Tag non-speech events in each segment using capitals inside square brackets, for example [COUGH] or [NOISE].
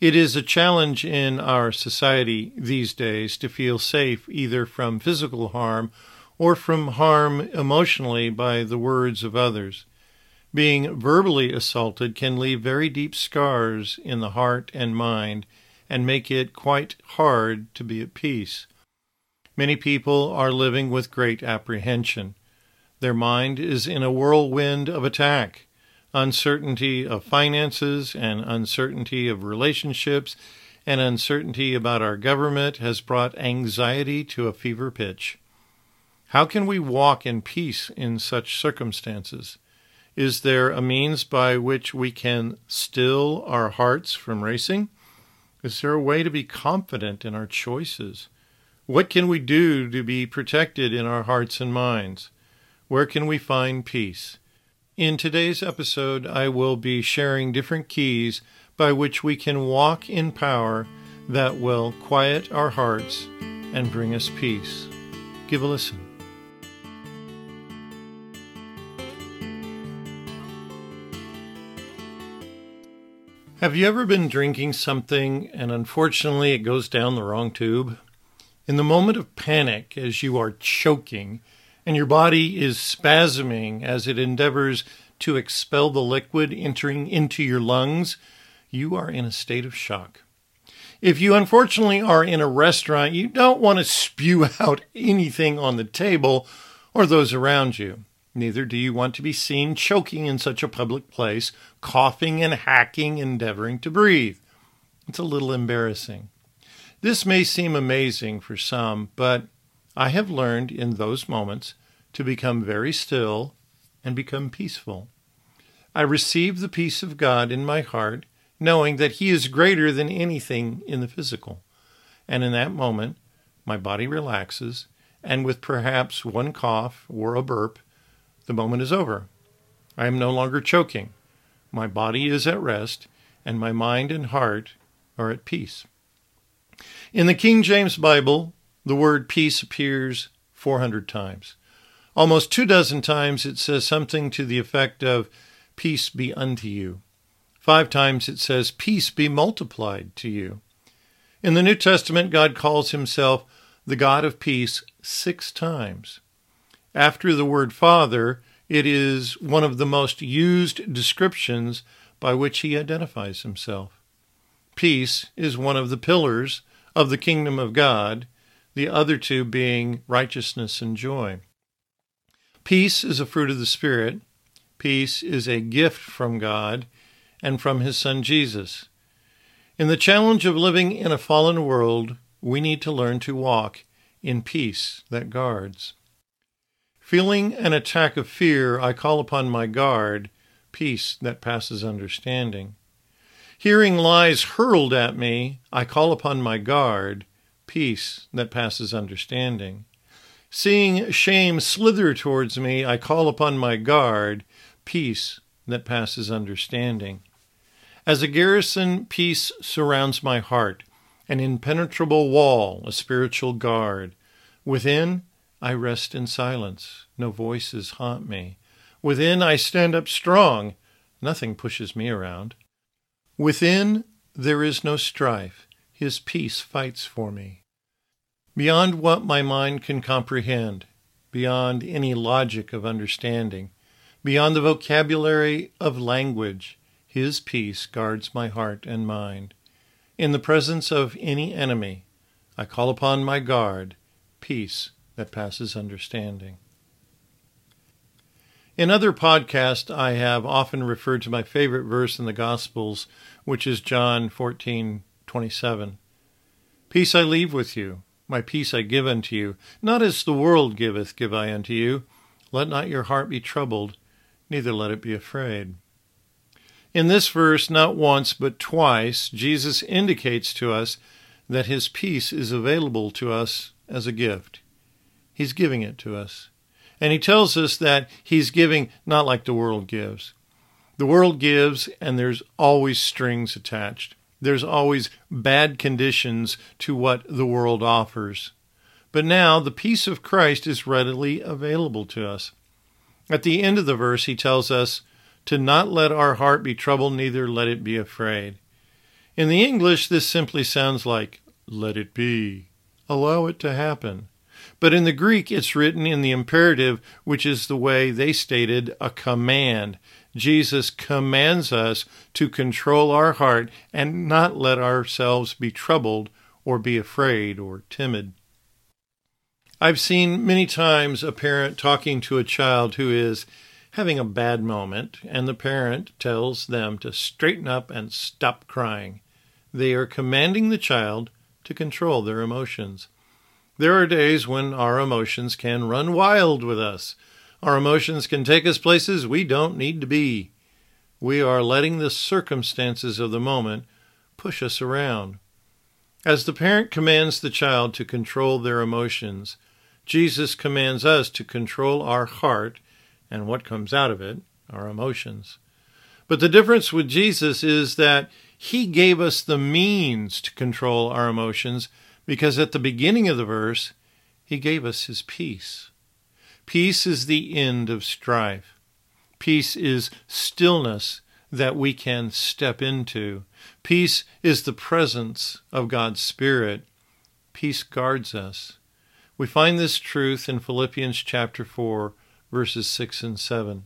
It is a challenge in our society these days to feel safe either from physical harm or from harm emotionally by the words of others. Being verbally assaulted can leave very deep scars in the heart and mind and make it quite hard to be at peace. Many people are living with great apprehension. Their mind is in a whirlwind of attack. Uncertainty of finances and uncertainty of relationships and uncertainty about our government has brought anxiety to a fever pitch. How can we walk in peace in such circumstances? Is there a means by which we can still our hearts from racing? Is there a way to be confident in our choices? What can we do to be protected in our hearts and minds? Where can we find peace? In today's episode, I will be sharing different keys by which we can walk in power that will quiet our hearts and bring us peace. Give a listen. Have you ever been drinking something and unfortunately it goes down the wrong tube? In the moment of panic, as you are choking and your body is spasming as it endeavors to expel the liquid entering into your lungs, you are in a state of shock. If you unfortunately are in a restaurant, you don't want to spew [LAUGHS] out anything on the table or those around you. Neither do you want to be seen choking in such a public place, coughing and hacking, endeavoring to breathe. It's a little embarrassing. This may seem amazing for some, but I have learned in those moments to become very still and become peaceful. I receive the peace of God in my heart, knowing that He is greater than anything in the physical. And in that moment, my body relaxes, and with perhaps one cough or a burp, the moment is over. I am no longer choking. My body is at rest, and my mind and heart are at peace. In the King James Bible, the word peace appears 400 times. Almost two dozen times it says something to the effect of, Peace be unto you. Five times it says, Peace be multiplied to you. In the New Testament, God calls himself the God of peace six times. After the word Father, it is one of the most used descriptions by which he identifies himself. Peace is one of the pillars of the kingdom of God, the other two being righteousness and joy. Peace is a fruit of the Spirit. Peace is a gift from God and from His Son Jesus. In the challenge of living in a fallen world, we need to learn to walk in peace that guards. Feeling an attack of fear, I call upon my guard, peace that passes understanding. Hearing lies hurled at me, I call upon my guard, peace that passes understanding. Seeing shame slither towards me, I call upon my guard, peace that passes understanding. As a garrison, peace surrounds my heart, an impenetrable wall, a spiritual guard. Within, I rest in silence. No voices haunt me. Within, I stand up strong. Nothing pushes me around. Within, there is no strife. His peace fights for me. Beyond what my mind can comprehend, beyond any logic of understanding, beyond the vocabulary of language, His peace guards my heart and mind. In the presence of any enemy, I call upon my guard, peace that passes understanding. In other podcasts, I have often referred to my favorite verse in the Gospels, which is John 14:27. Peace I leave with you, my peace I give unto you, not as the world giveth give I unto you. Let not your heart be troubled, neither let it be afraid. In this verse, not once but twice, Jesus indicates to us that his peace is available to us as a gift. He's giving it to us. And he tells us that he's giving not like the world gives. The world gives, and there's always strings attached. There's always bad conditions to what the world offers. But now the peace of Christ is readily available to us. At the end of the verse, he tells us to not let our heart be troubled, neither let it be afraid. In the English, this simply sounds like, let it be, allow it to happen. But in the Greek, it's written in the imperative, which is the way they stated a command. Jesus commands us to control our heart and not let ourselves be troubled or be afraid or timid. I've seen many times a parent talking to a child who is having a bad moment, and the parent tells them to straighten up and stop crying. They are commanding the child to control their emotions. There are days when our emotions can run wild with us. Our emotions can take us places we don't need to be. We are letting the circumstances of the moment push us around. As the parent commands the child to control their emotions, Jesus commands us to control our heart and what comes out of it, our emotions. But the difference with Jesus is that he gave us the means to control our emotions because at the beginning of the verse, he gave us his peace. Peace is the end of strife. Peace is stillness that we can step into. Peace is the presence of God's Spirit. Peace guards us. We find this truth in Philippians chapter 4, verses 6 and 7.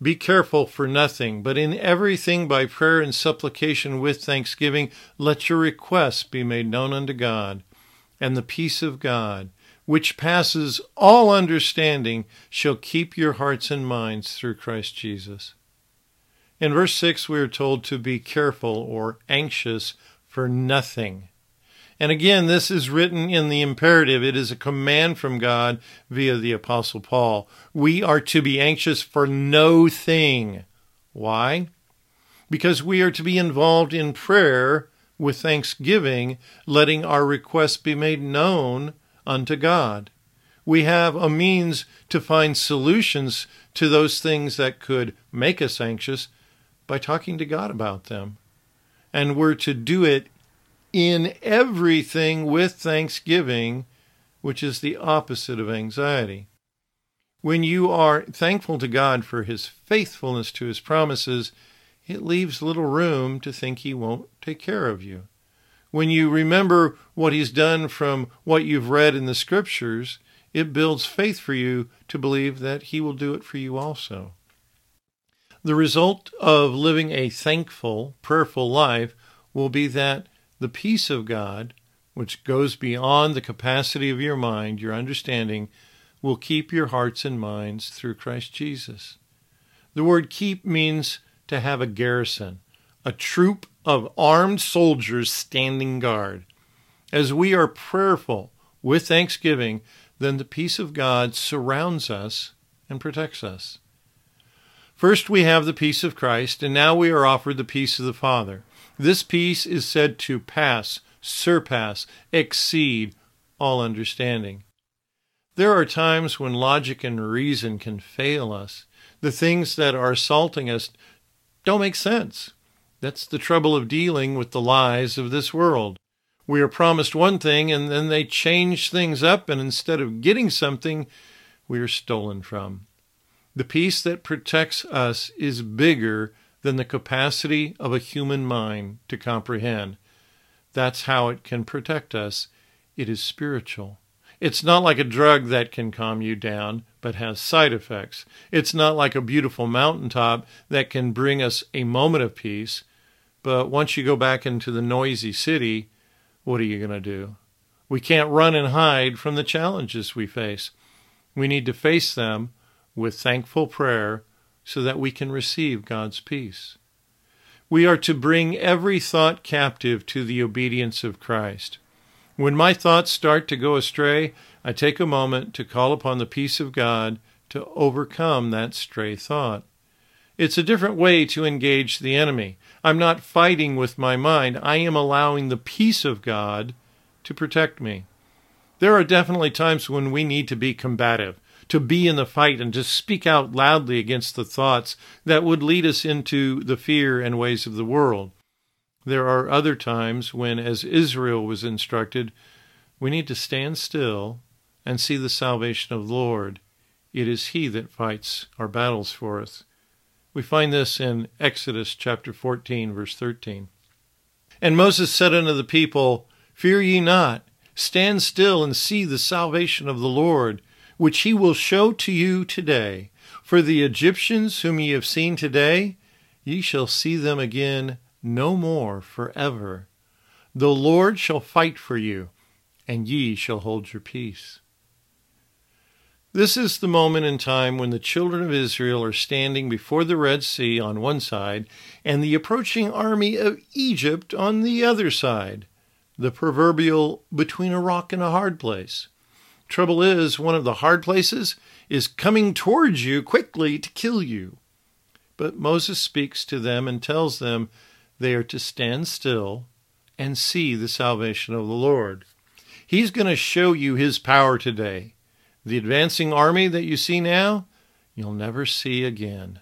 Be careful for nothing, but in everything by prayer and supplication with thanksgiving, let your requests be made known unto God. And the peace of God, which passes all understanding, shall keep your hearts and minds through Christ Jesus. In verse 6, we are told to be careful or anxious for nothing. And again, this is written in the imperative. It is a command from God via the Apostle Paul. We are to be anxious for no thing. Why? Because we are to be involved in prayer with thanksgiving, letting our requests be made known unto God. We have a means to find solutions to those things that could make us anxious by talking to God about them. And we're to do it in everything with thanksgiving, which is the opposite of anxiety. When you are thankful to God for his faithfulness to his promises, it leaves little room to think he won't take care of you. When you remember what he's done from what you've read in the scriptures, it builds faith for you to believe that he will do it for you also. The result of living a thankful, prayerful life will be that the peace of God, which goes beyond the capacity of your mind, your understanding, will keep your hearts and minds through Christ Jesus. The word keep means to have a garrison, a troop of armed soldiers standing guard. As we are prayerful with thanksgiving, then the peace of God surrounds us and protects us. First, we have the peace of Christ, and now we are offered the peace of the Father. This peace is said to pass, surpass, exceed all understanding. There are times when logic and reason can fail us. The things that are assaulting us don't make sense. That's the trouble of dealing with the lies of this world. We are promised one thing and then they change things up, and instead of getting something, we are stolen from. The peace that protects us is bigger than the capacity of a human mind to comprehend. That's how it can protect us. It is spiritual. It's not like a drug that can calm you down, but has side effects. It's not like a beautiful mountaintop that can bring us a moment of peace, but once you go back into the noisy city, what are you going to do? We can't run and hide from the challenges we face. We need to face them with thankful prayer so that we can receive God's peace. We are to bring every thought captive to the obedience of Christ. When my thoughts start to go astray, I take a moment to call upon the peace of God to overcome that stray thought. It's a different way to engage the enemy. I'm not fighting with my mind, I am allowing the peace of God to protect me. There are definitely times when we need to be combative to be in the fight and to speak out loudly against the thoughts that would lead us into the fear and ways of the world. There are other times when, as Israel was instructed, we need to stand still and see the salvation of the Lord. It is He that fights our battles for us. We find this in Exodus chapter 14, verse 13. And Moses said unto the people, Fear ye not, stand still and see the salvation of the Lord, which he will show to you today. For the Egyptians whom ye have seen today, ye shall see them again no more forever. The Lord shall fight for you, and ye shall hold your peace. This is the moment in time when the children of Israel are standing before the Red Sea on one side and the approaching army of Egypt on the other side, the proverbial between a rock and a hard place. Trouble is, one of the hard places is coming towards you quickly to kill you. But Moses speaks to them and tells them they are to stand still and see the salvation of the Lord. He's going to show you his power today. The advancing army that you see now, you'll never see again.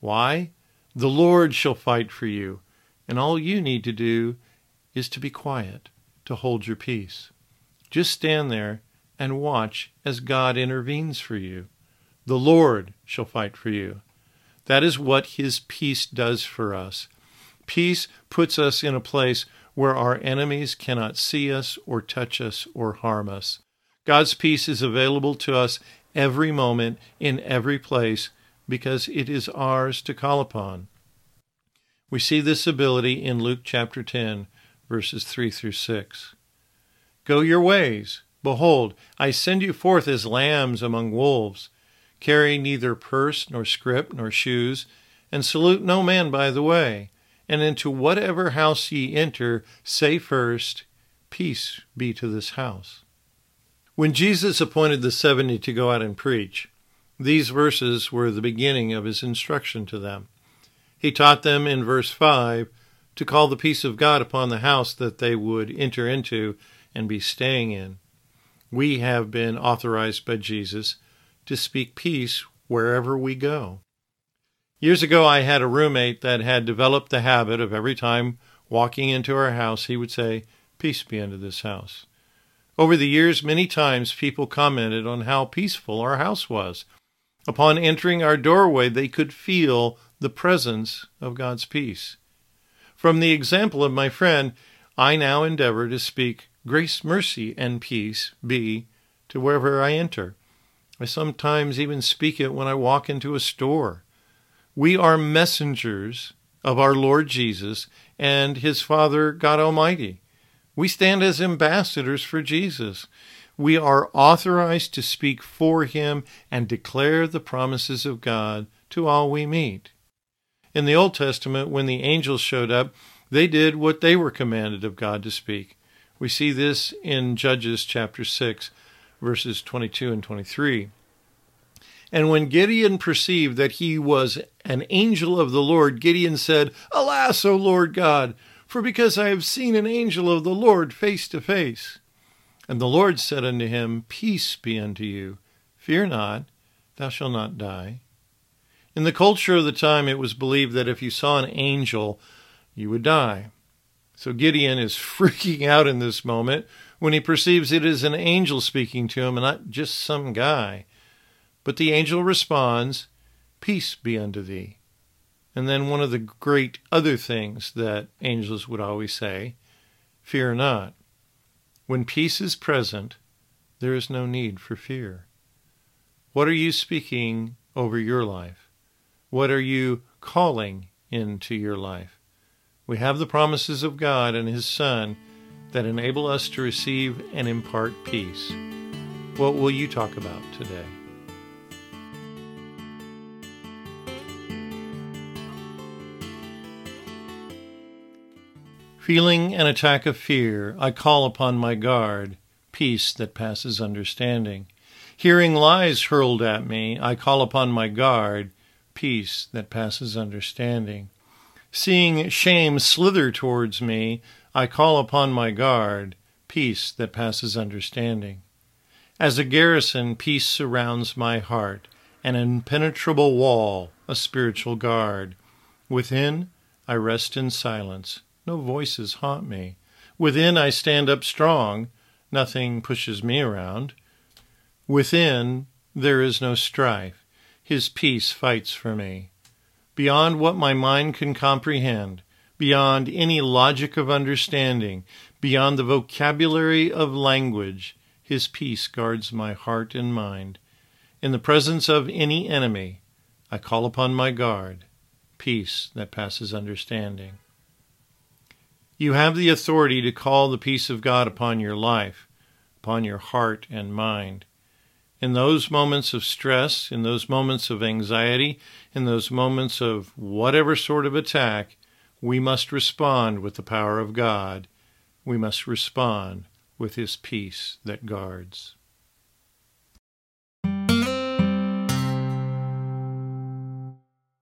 Why? The Lord shall fight for you, and all you need to do is to be quiet, to hold your peace. Just stand there and watch as God intervenes for you. The Lord shall fight for you. That is what His peace does for us. Peace puts us in a place where our enemies cannot see us or touch us or harm us. God's peace is available to us every moment, in every place, because it is ours to call upon. We see this ability in Luke chapter 10, verses 3 through 6. Go your ways. Behold, I send you forth as lambs among wolves. Carry neither purse, nor scrip, nor shoes, and salute no man by the way. And into whatever house ye enter, say first, Peace be to this house. When Jesus appointed the seventy to go out and preach, these verses were the beginning of his instruction to them. He taught them in verse 5 to call the peace of God upon the house that they would enter into and be staying in. We have been authorized by Jesus to speak peace wherever we go. Years ago, I had a roommate that had developed the habit of every time walking into our house, he would say, Peace be unto this house. Over the years, many times people commented on how peaceful our house was. Upon entering our doorway, they could feel the presence of God's peace. From the example of my friend, I now endeavor to speak grace, mercy, and peace be to wherever I enter. I sometimes even speak it when I walk into a store. We are messengers of our Lord Jesus and his Father God Almighty. We stand as ambassadors for Jesus. We are authorized to speak for him and declare the promises of God to all we meet. In the Old Testament, when the angels showed up, they did what they were commanded of God to speak. We see this in Judges chapter 6, verses 22 and 23. And when Gideon perceived that he was an angel of the Lord, Gideon said, Alas, O Lord God! For because I have seen an angel of the Lord face to face. And the Lord said unto him, Peace be unto you. Fear not, thou shalt not die. In the culture of the time, it was believed that if you saw an angel, you would die. So Gideon is [LAUGHS] freaking out in this moment when he perceives it is an angel speaking to him and not just some guy. But the angel responds, Peace be unto thee. And then one of the great other things that angels would always say fear not. When peace is present, there is no need for fear. What are you speaking over your life? What are you calling into your life? We have the promises of God and His Son that enable us to receive and impart peace. What will you talk about today? Feeling an attack of fear, I call upon my guard, peace that passes understanding. Hearing lies hurled at me, I call upon my guard, peace that passes understanding. Seeing shame slither towards me, I call upon my guard, peace that passes understanding. As a garrison, peace surrounds my heart, an impenetrable wall, a spiritual guard. Within, I rest in silence no voices haunt me. Within, I stand up strong. Nothing pushes me around. Within, there is no strife. His peace fights for me. Beyond what my mind can comprehend, beyond any logic of understanding, beyond the vocabulary of language. His peace guards my heart and mind. In the presence of any enemy, I call upon my guard, peace that passes understanding. You have the authority to call the peace of God upon your life, upon your heart and mind. In those moments of stress, in those moments of anxiety, in those moments of whatever sort of attack, we must respond with the power of God. We must respond with His peace that guards.